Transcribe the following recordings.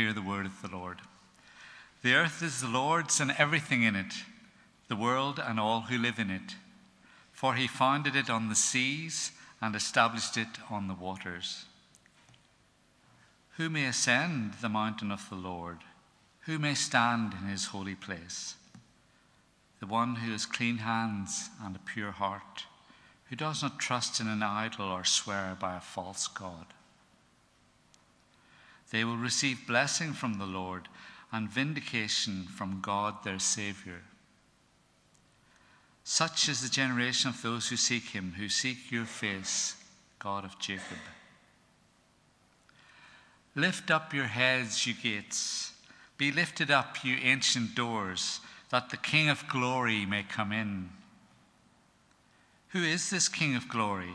Hear the word of the Lord. The earth is the Lord's and everything in it, the world and all who live in it. For he founded it on the seas and established it on the waters. Who may ascend the mountain of the Lord? Who may stand in his holy place? The one who has clean hands and a pure heart, who does not trust in an idol or swear by a false God. They will receive blessing from the Lord and vindication from God their Saviour. Such is the generation of those who seek him, who seek your face, God of Jacob. Lift up your heads, you gates. Be lifted up, you ancient doors, that the King of glory may come in. Who is this King of glory?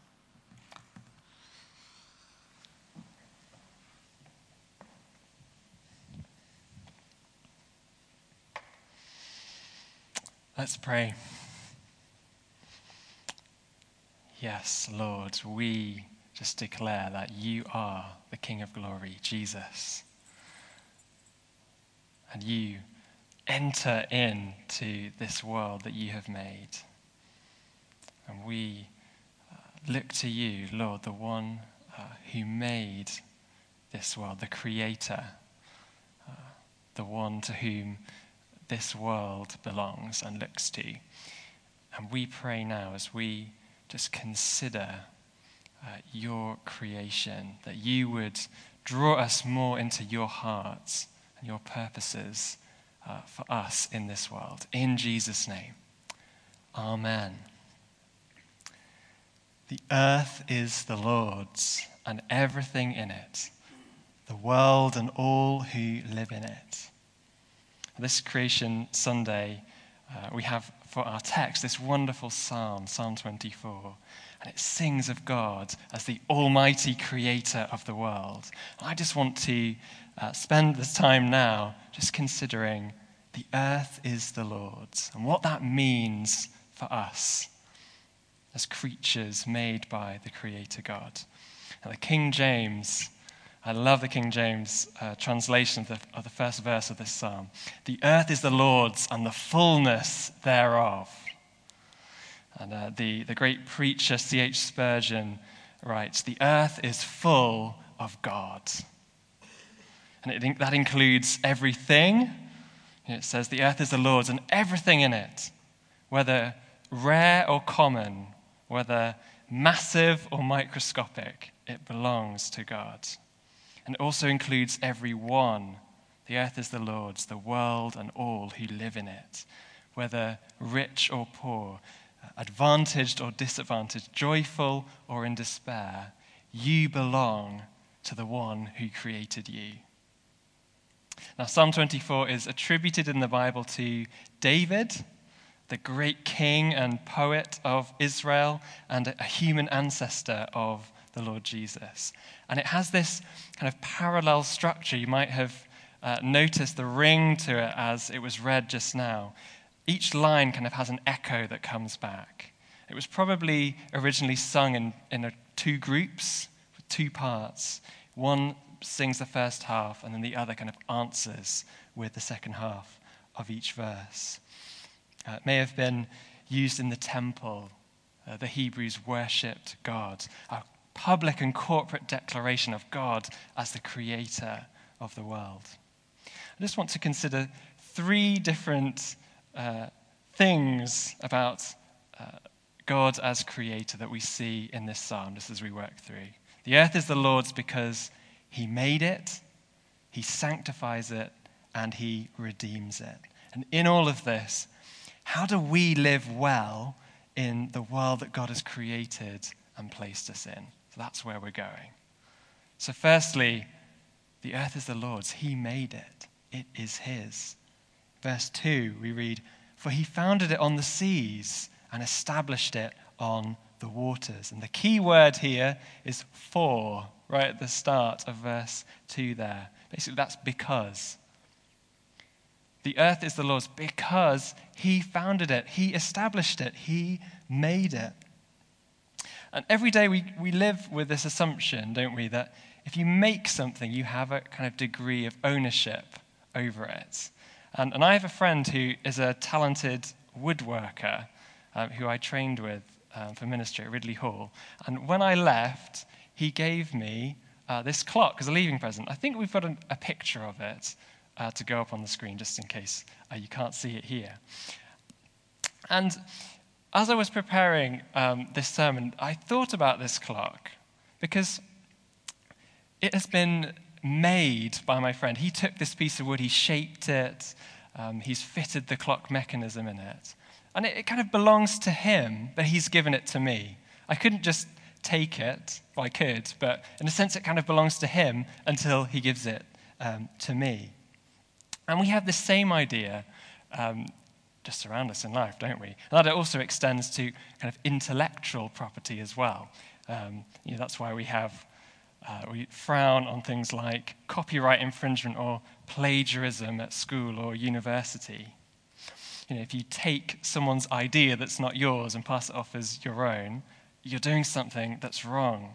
Let's pray. Yes, Lord, we just declare that you are the King of glory, Jesus. And you enter into this world that you have made. And we uh, look to you, Lord, the one uh, who made this world, the creator, uh, the one to whom this world belongs and looks to. And we pray now as we just consider uh, your creation, that you would draw us more into your hearts and your purposes uh, for us in this world. In Jesus' name, Amen. The earth is the Lord's and everything in it, the world and all who live in it. This Creation Sunday, uh, we have for our text this wonderful psalm, Psalm 24. And it sings of God as the almighty creator of the world. I just want to uh, spend this time now just considering the earth is the Lord's and what that means for us as creatures made by the Creator God. Now, the King James I love the King James uh, translation of the, of the first verse of this psalm. The earth is the Lord's and the fullness thereof. And uh, the, the great preacher C.H. Spurgeon writes The earth is full of God. And it, that includes everything. It says, The earth is the Lord's and everything in it, whether rare or common, whether massive or microscopic, it belongs to God and also includes every one. The earth is the Lord's, the world and all who live in it, whether rich or poor, advantaged or disadvantaged, joyful or in despair. You belong to the one who created you. Now, Psalm 24 is attributed in the Bible to David, the great king and poet of Israel, and a human ancestor of the Lord Jesus. And it has this kind of parallel structure. You might have uh, noticed the ring to it as it was read just now. Each line kind of has an echo that comes back. It was probably originally sung in, in a, two groups, two parts. One sings the first half, and then the other kind of answers with the second half of each verse. Uh, it may have been used in the temple. Uh, the Hebrews worshipped God. Our public and corporate declaration of God as the creator of the world. I just want to consider three different uh, things about uh, God as creator that we see in this psalm just as we work through. The earth is the Lord's because he made it, he sanctifies it, and he redeems it. And in all of this, how do we live well in the world that God has created and placed us in? So that's where we're going. So, firstly, the earth is the Lord's. He made it, it is His. Verse 2, we read, For he founded it on the seas and established it on the waters. And the key word here is for, right at the start of verse 2 there. Basically, that's because. The earth is the Lord's because he founded it, he established it, he made it. And every day we, we live with this assumption, don't we, that if you make something, you have a kind of degree of ownership over it. And, and I have a friend who is a talented woodworker um, who I trained with um, for ministry at Ridley Hall. And when I left, he gave me uh, this clock as a leaving present. I think we've got a, a picture of it uh, to go up on the screen just in case uh, you can't see it here. And as I was preparing um, this sermon, I thought about this clock because it has been made by my friend. He took this piece of wood, he shaped it, um, he's fitted the clock mechanism in it. And it, it, kind of belongs to him, but he's given it to me. I couldn't just take it, well, I could, but in a sense, it kind of belongs to him until he gives it um, to me. And we have the same idea um, just around us in life, don't we? And that also extends to kind of intellectual property as well. Um, you know, that's why we have uh, we frown on things like copyright infringement or plagiarism at school or university. You know, if you take someone's idea that's not yours and pass it off as your own, you're doing something that's wrong.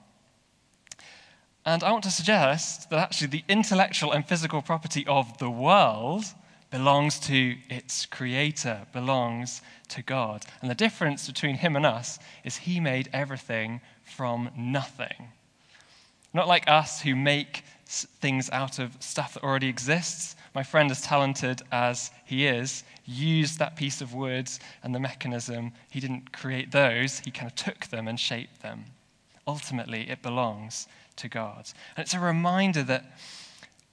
And I want to suggest that actually the intellectual and physical property of the world belongs to its creator, belongs to God. And the difference between him and us is he made everything from nothing. Not like us who make things out of stuff that already exists. My friend, as talented as he is, used that piece of wood and the mechanism. He didn't create those, he kind of took them and shaped them. Ultimately, it belongs to God. And it's a reminder that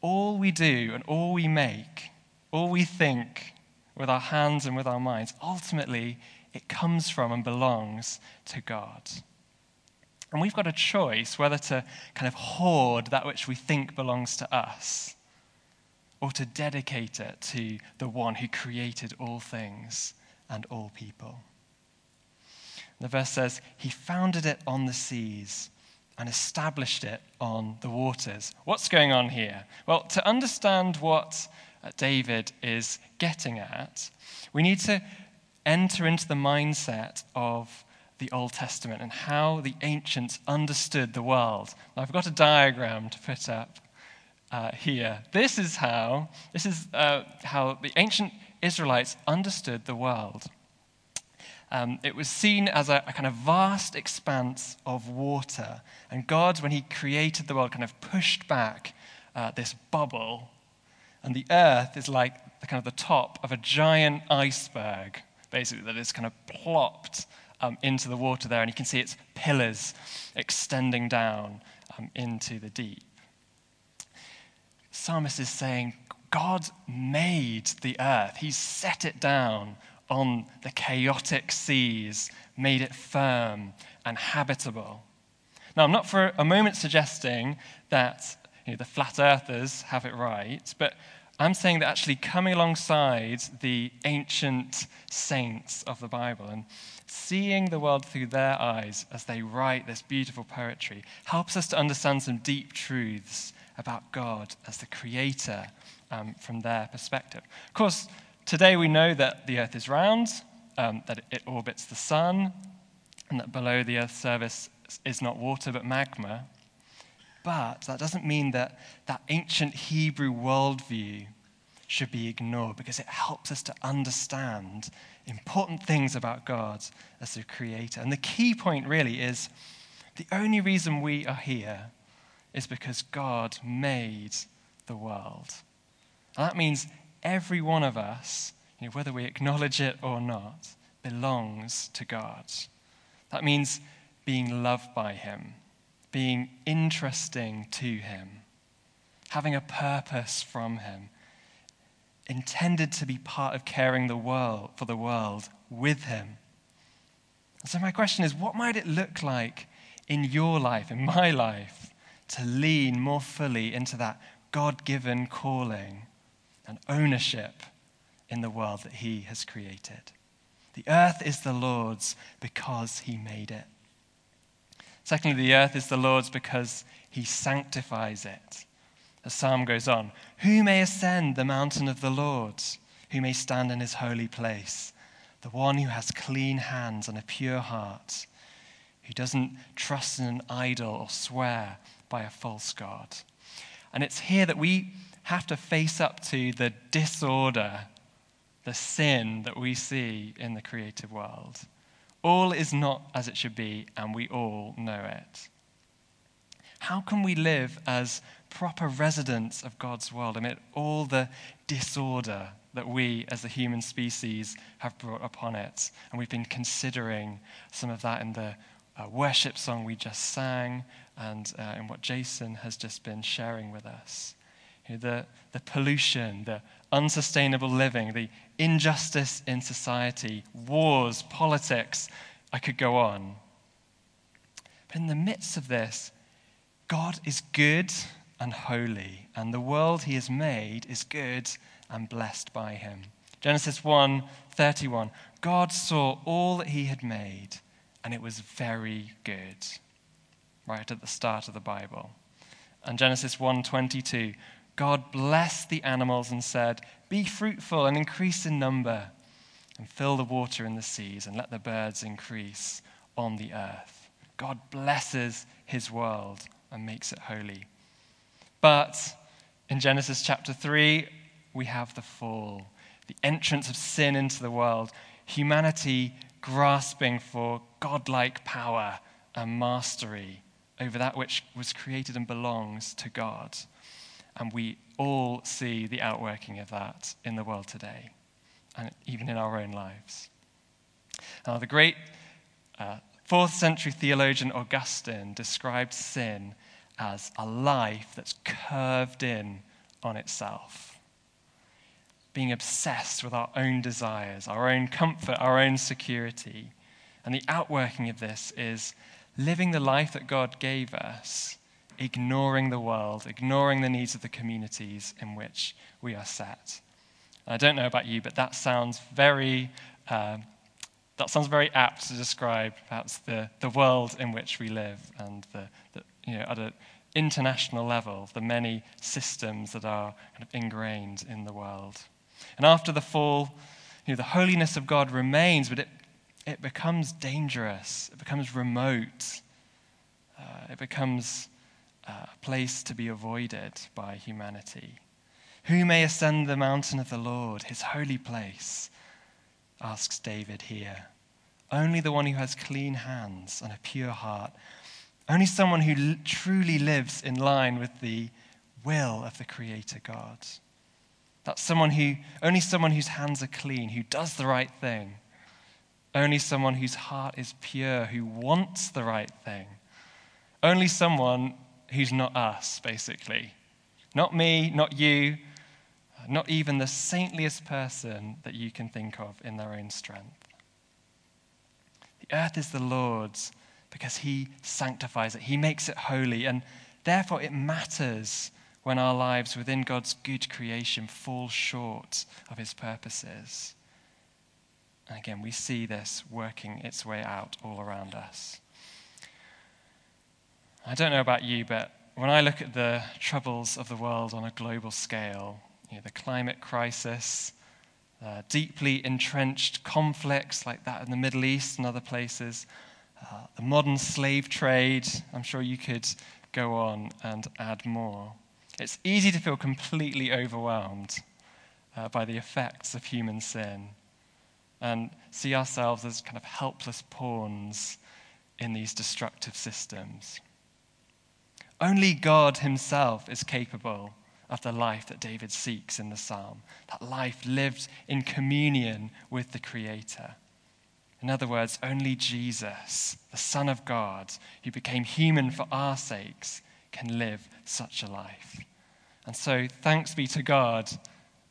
all we do and all we make, all we think with our hands and with our minds, ultimately, it comes from and belongs to God. And we've got a choice whether to kind of hoard that which we think belongs to us or to dedicate it to the one who created all things and all people. The verse says, He founded it on the seas and established it on the waters. What's going on here? Well, to understand what David is getting at, we need to enter into the mindset of the Old Testament and how the ancients understood the world. Now, I've got a diagram to put up uh, here. This is how this is uh, how the ancient Israelites understood the world. Um, it was seen as a, a, kind of vast expanse of water, and God, when He created the world, kind of pushed back uh, this bubble, and the earth is like the kind of the top of a giant iceberg, basically that is kind of plopped um, into the water there, and you can see its pillars extending down um, into the deep. Psalmist is saying, God made the earth, He set it down on the chaotic seas, made it firm and habitable. Now, I'm not for a moment suggesting that you know, the flat earthers have it right, but I'm saying that actually coming alongside the ancient saints of the Bible and seeing the world through their eyes as they write this beautiful poetry helps us to understand some deep truths about God as the creator um, from their perspective. Of course, today we know that the earth is round, um, that it orbits the sun, and that below the earth's surface is not water but magma. But that doesn't mean that that ancient Hebrew worldview should be ignored because it helps us to understand important things about God as the creator. And the key point really is the only reason we are here is because God made the world. And that means every one of us, you know, whether we acknowledge it or not, belongs to God. That means being loved by Him, being interesting to Him, having a purpose from Him, intended to be part of caring the world, for the world with Him. So, my question is what might it look like in your life, in my life, to lean more fully into that God given calling and ownership in the world that he has created. The earth is the Lord's because he made it. Secondly, the earth is the Lord's because he sanctifies it. The psalm goes on Who may ascend the mountain of the Lord? Who may stand in his holy place? The one who has clean hands and a pure heart, who doesn't trust in an idol or swear by a false God. And it's here that we have to face up to the disorder, the sin that we see in the creative world. All is not as it should be, and we all know it. How can we live as proper residents of God's world amid all the disorder that we as a human species have brought upon it. And we've been considering some of that in the uh, worship song we just sang and uh, in what Jason has just been sharing with us. You know, the, the pollution, the unsustainable living, the injustice in society, wars, politics, I could go on. But in the midst of this, God is good and holy, and the world he has made is good and blessed by him. Genesis 1 31. God saw all that he had made, and it was very good. Right at the start of the Bible. And Genesis 1 22. God blessed the animals and said, Be fruitful and increase in number, and fill the water in the seas, and let the birds increase on the earth. God blesses his world and makes it holy. But in Genesis chapter 3, we have the fall, the entrance of sin into the world, humanity grasping for godlike power and mastery over that which was created and belongs to God. And we all see the outworking of that in the world today, and even in our own lives. Now, the great uh, fourth century theologian Augustine described sin as a life that's curved in on itself. Being obsessed with our own desires, our own comfort, our own security. And the outworking of this is living the life that God gave us, ignoring the world, ignoring the needs of the communities in which we are set. I don't know about you, but that sounds very. Uh, that sounds very apt to describe perhaps the, the world in which we live and the, the, you know, at an international level, the many systems that are kind of ingrained in the world. And after the fall, you know, the holiness of God remains, but it, it becomes dangerous, it becomes remote, uh, it becomes uh, a place to be avoided by humanity. Who may ascend the mountain of the Lord, his holy place? asks David here. Only the one who has clean hands and a pure heart only someone who truly lives in line with the will of the Creator God. That's someone who, only someone whose hands are clean, who does the right thing. Only someone whose heart is pure, who wants the right thing. Only someone who's not us, basically. Not me, not you, not even the saintliest person that you can think of in their own strength. The earth is the Lord's because he sanctifies it, he makes it holy, and therefore it matters when our lives within God's good creation fall short of his purposes. And again, we see this working its way out all around us. I don't know about you, but when I look at the troubles of the world on a global scale, you know, the climate crisis, uh, deeply entrenched conflicts like that in the Middle East and other places, uh, the modern slave trade. I'm sure you could go on and add more. It's easy to feel completely overwhelmed uh, by the effects of human sin and see ourselves as kind of helpless pawns in these destructive systems. Only God Himself is capable of the life that David seeks in the psalm, that life lived in communion with the Creator. In other words, only Jesus, the Son of God, who became human for our sakes, can live such a life. And so thanks be to God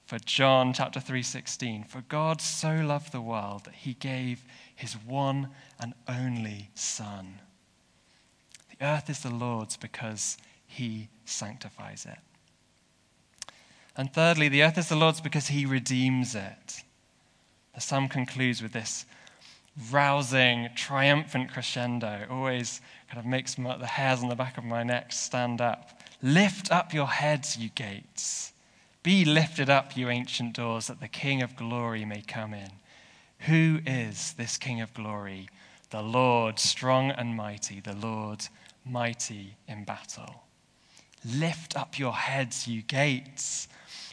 for John chapter 3:16 for God so loved the world that he gave his one and only son. The earth is the Lord's because he sanctifies it. And thirdly, the earth is the Lord's because he redeems it. The psalm concludes with this rousing, triumphant crescendo. Always kind of makes the hairs on the back of my neck stand up. Lift up your heads, you gates. Be lifted up, you ancient doors, that the King of glory may come in. Who is this King of glory? The Lord, strong and mighty, the Lord, mighty in battle. Lift up your heads, you gates.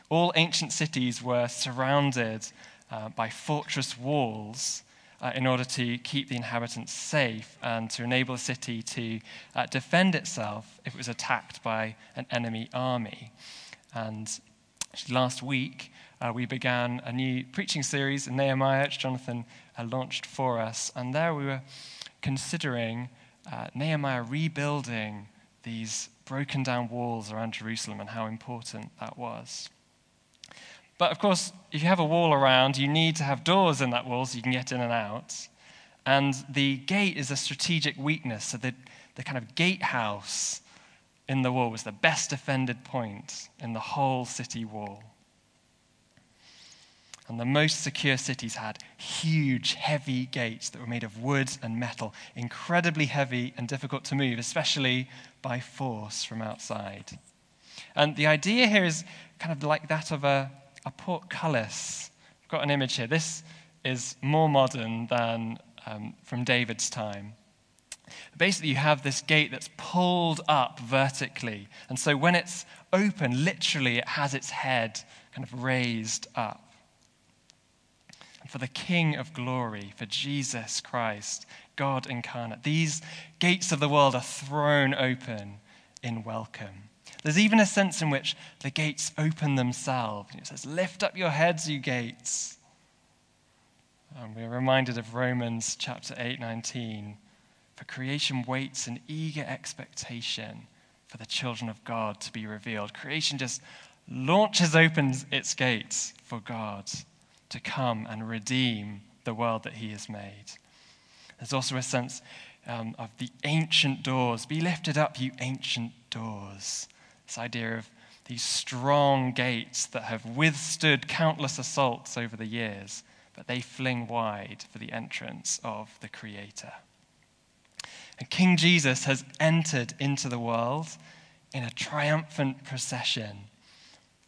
All ancient cities were surrounded uh, by fortress walls uh, in order to keep the inhabitants safe and to enable the city to uh, defend itself if it was attacked by an enemy army. And last week, uh, we began a new preaching series in Nehemiah, which Jonathan uh, launched for us. And there we were considering uh, Nehemiah rebuilding these broken down walls around Jerusalem and how important that was. But of course, if you have a wall around, you need to have doors in that wall so you can get in and out. And the gate is a strategic weakness. So the, the kind of gatehouse in the wall was the best defended point in the whole city wall. And the most secure cities had huge, heavy gates that were made of wood and metal, incredibly heavy and difficult to move, especially by force from outside. And the idea here is kind of like that of a, a portcullis. I've got an image here. This is more modern than um, from David's time. Basically, you have this gate that's pulled up vertically. And so when it's open, literally, it has its head kind of raised up. For the King of glory, for Jesus Christ, God incarnate, these gates of the world are thrown open in welcome. There's even a sense in which the gates open themselves. It says, Lift up your heads, you gates. And we're reminded of Romans chapter 8, 19. For creation waits in eager expectation for the children of God to be revealed. Creation just launches open its gates for God to come and redeem the world that He has made. There's also a sense um, of the ancient doors. Be lifted up, you ancient doors. This idea of these strong gates that have withstood countless assaults over the years, but they fling wide for the entrance of the Creator. And King Jesus has entered into the world in a triumphant procession.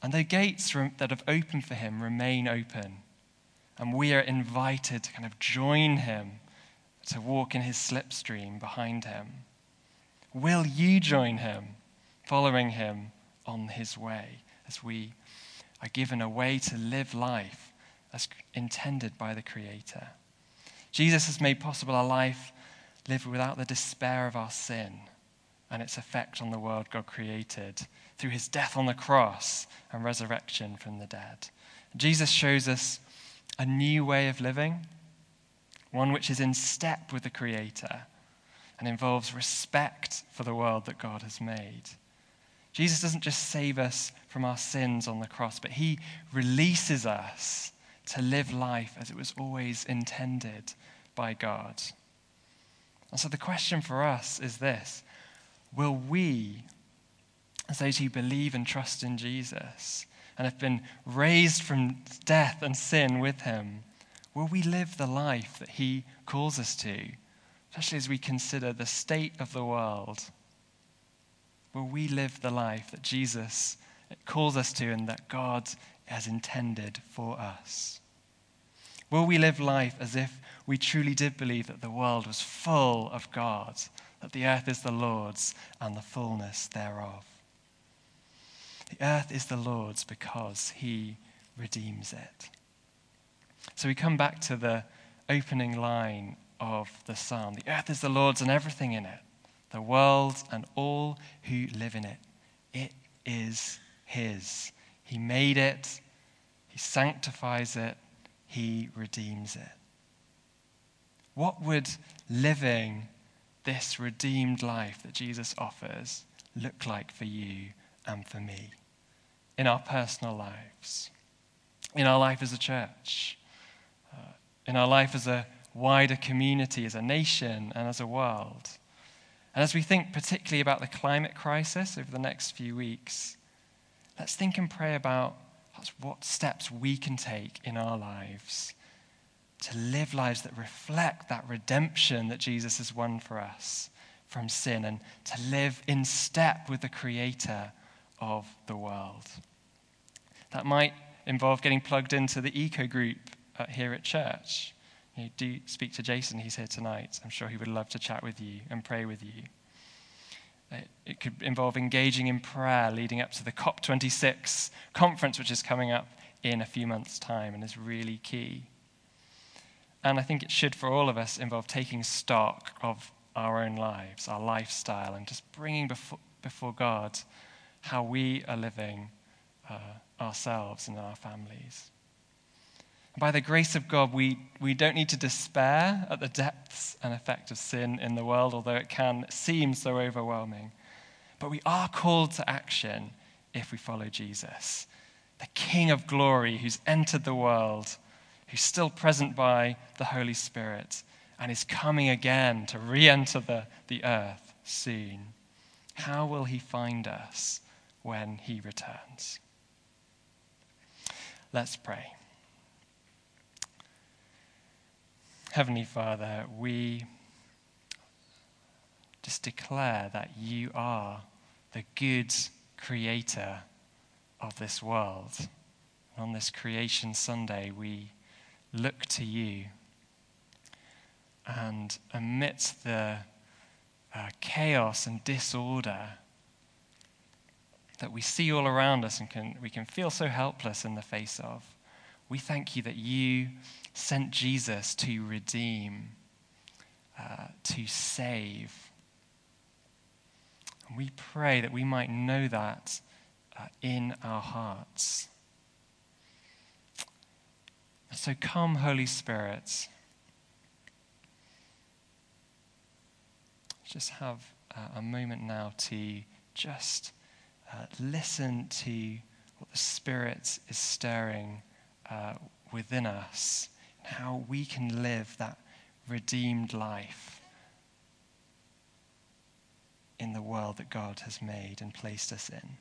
And the gates that have opened for him remain open. And we are invited to kind of join him to walk in his slipstream behind him. Will you join him? following him on his way as we are given a way to live life as intended by the Creator. Jesus has made possible a life lived without the despair of our sin and its effect on the world God created through his death on the cross and resurrection from the dead. Jesus shows us a new way of living, one which is in step with the Creator and involves respect for the world that God has made. Jesus doesn't just save us from our sins on the cross, but he releases us to live life as it was always intended by God. And so the question for us is this Will we, as those who believe and trust in Jesus and have been raised from death and sin with him, will we live the life that he calls us to, especially as we consider the state of the world? Will we live the life that Jesus calls us to and that God has intended for us? Will we live life as if we truly did believe that the world was full of God, that the earth is the Lord's and the fullness thereof? The earth is the Lord's because he redeems it. So we come back to the opening line of the psalm The earth is the Lord's and everything in it the world and all who live in it. It is His. He made it, He sanctifies it, He redeems it. What would living this redeemed life that Jesus offers look like for you and for me in our personal lives, in our life as a church, uh, in our life as a wider community, as a nation, and as a world? And as we think particularly about the climate crisis over the next few weeks, let's think and pray about what steps we can take in our lives to live lives that reflect that redemption that Jesus has won for us from sin and to live in step with the Creator of the world. That might involve getting plugged into the eco group uh, here at church. You know, do speak to Jason, he's here tonight. I'm sure he would love to chat with you and pray with you. It could involve engaging in prayer leading up to the COP26 conference, which is coming up in a few months' time and is really key. And I think it should, for all of us, involve taking stock of our own lives, our lifestyle, and just bringing before, before God how we are living uh, ourselves and our families. By the grace of God, we, we don't need to despair at the depths and effect of sin in the world, although it can seem so overwhelming. But we are called to action if we follow Jesus, the King of glory who's entered the world, who's still present by the Holy Spirit, and is coming again to re enter the, the earth soon. How will he find us when he returns? Let's pray. Heavenly Father, we just declare that you are the good creator of this world. And on this creation Sunday, we look to you. And amidst the uh, chaos and disorder that we see all around us and can, we can feel so helpless in the face of, we thank you that you sent Jesus to redeem, uh, to save. And we pray that we might know that uh, in our hearts. So come, Holy Spirit. Just have a moment now to just uh, listen to what the Spirit is stirring uh, within us and how we can live that redeemed life in the world that God has made and placed us in.